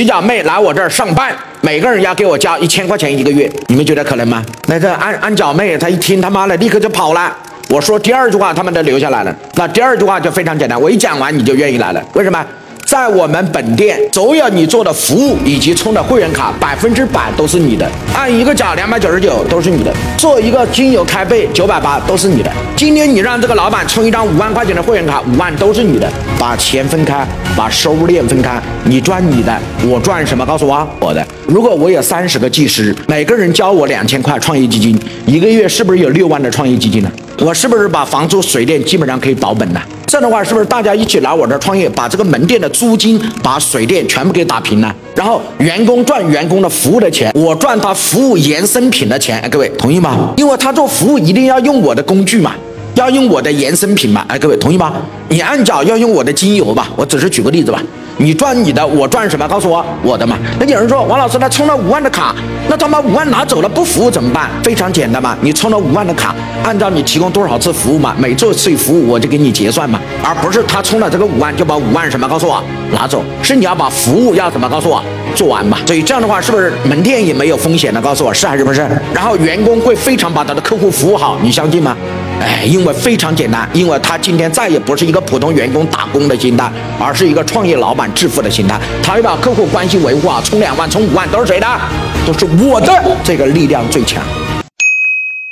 洗脚妹来我这儿上班，每个人要给我交一千块钱一个月，你们觉得可能吗？那个安安脚妹她一听他妈的立刻就跑了。我说第二句话，他们都留下来了。那第二句话就非常简单，我一讲完你就愿意来了，为什么？在我们本店，所有你做的服务以及充的会员卡，百分之百都是你的。按一个角两百九十九都是你的，做一个精油开背九百八都是你的。今天你让这个老板充一张五万块钱的会员卡，五万都是你的。把钱分开，把收入链分开，你赚你的，我赚什么？告诉我，我的。如果我有三十个技师，每个人交我两千块创业基金，一个月是不是有六万的创业基金呢？我是不是把房租、水电基本上可以保本呢？这样的话，是不是大家一起来我这创业，把这个门店的租金、把水电全部给打平了？然后员工赚员工的服务的钱，我赚他服务衍生品的钱。哎，各位同意吗？因为他做服务一定要用我的工具嘛，要用我的衍生品嘛。哎，各位同意吗？你按脚要用我的精油吧，我只是举个例子吧。你赚你的，我赚什么？告诉我，我的嘛。那有人说，王老师他充了五万的卡，那他妈五万拿走了不服务怎么办？非常简单嘛，你充了五万的卡，按照你提供多少次服务嘛，每做次服务我就给你结算嘛，而不是他充了这个五万就把五万什么？告诉我拿走，是你要把服务要什么？告诉我做完吧。所以这样的话，是不是门店也没有风险的？告诉我是还是不是？然后员工会非常把他的客户服务好，你相信吗？哎，因为非常简单，因为他今天再也不是一个普通员工打工的心态，而是一个创业老板致富的心态。他会把客户关系维护好，充两万、充五万都是谁的？都是我的，这个力量最强。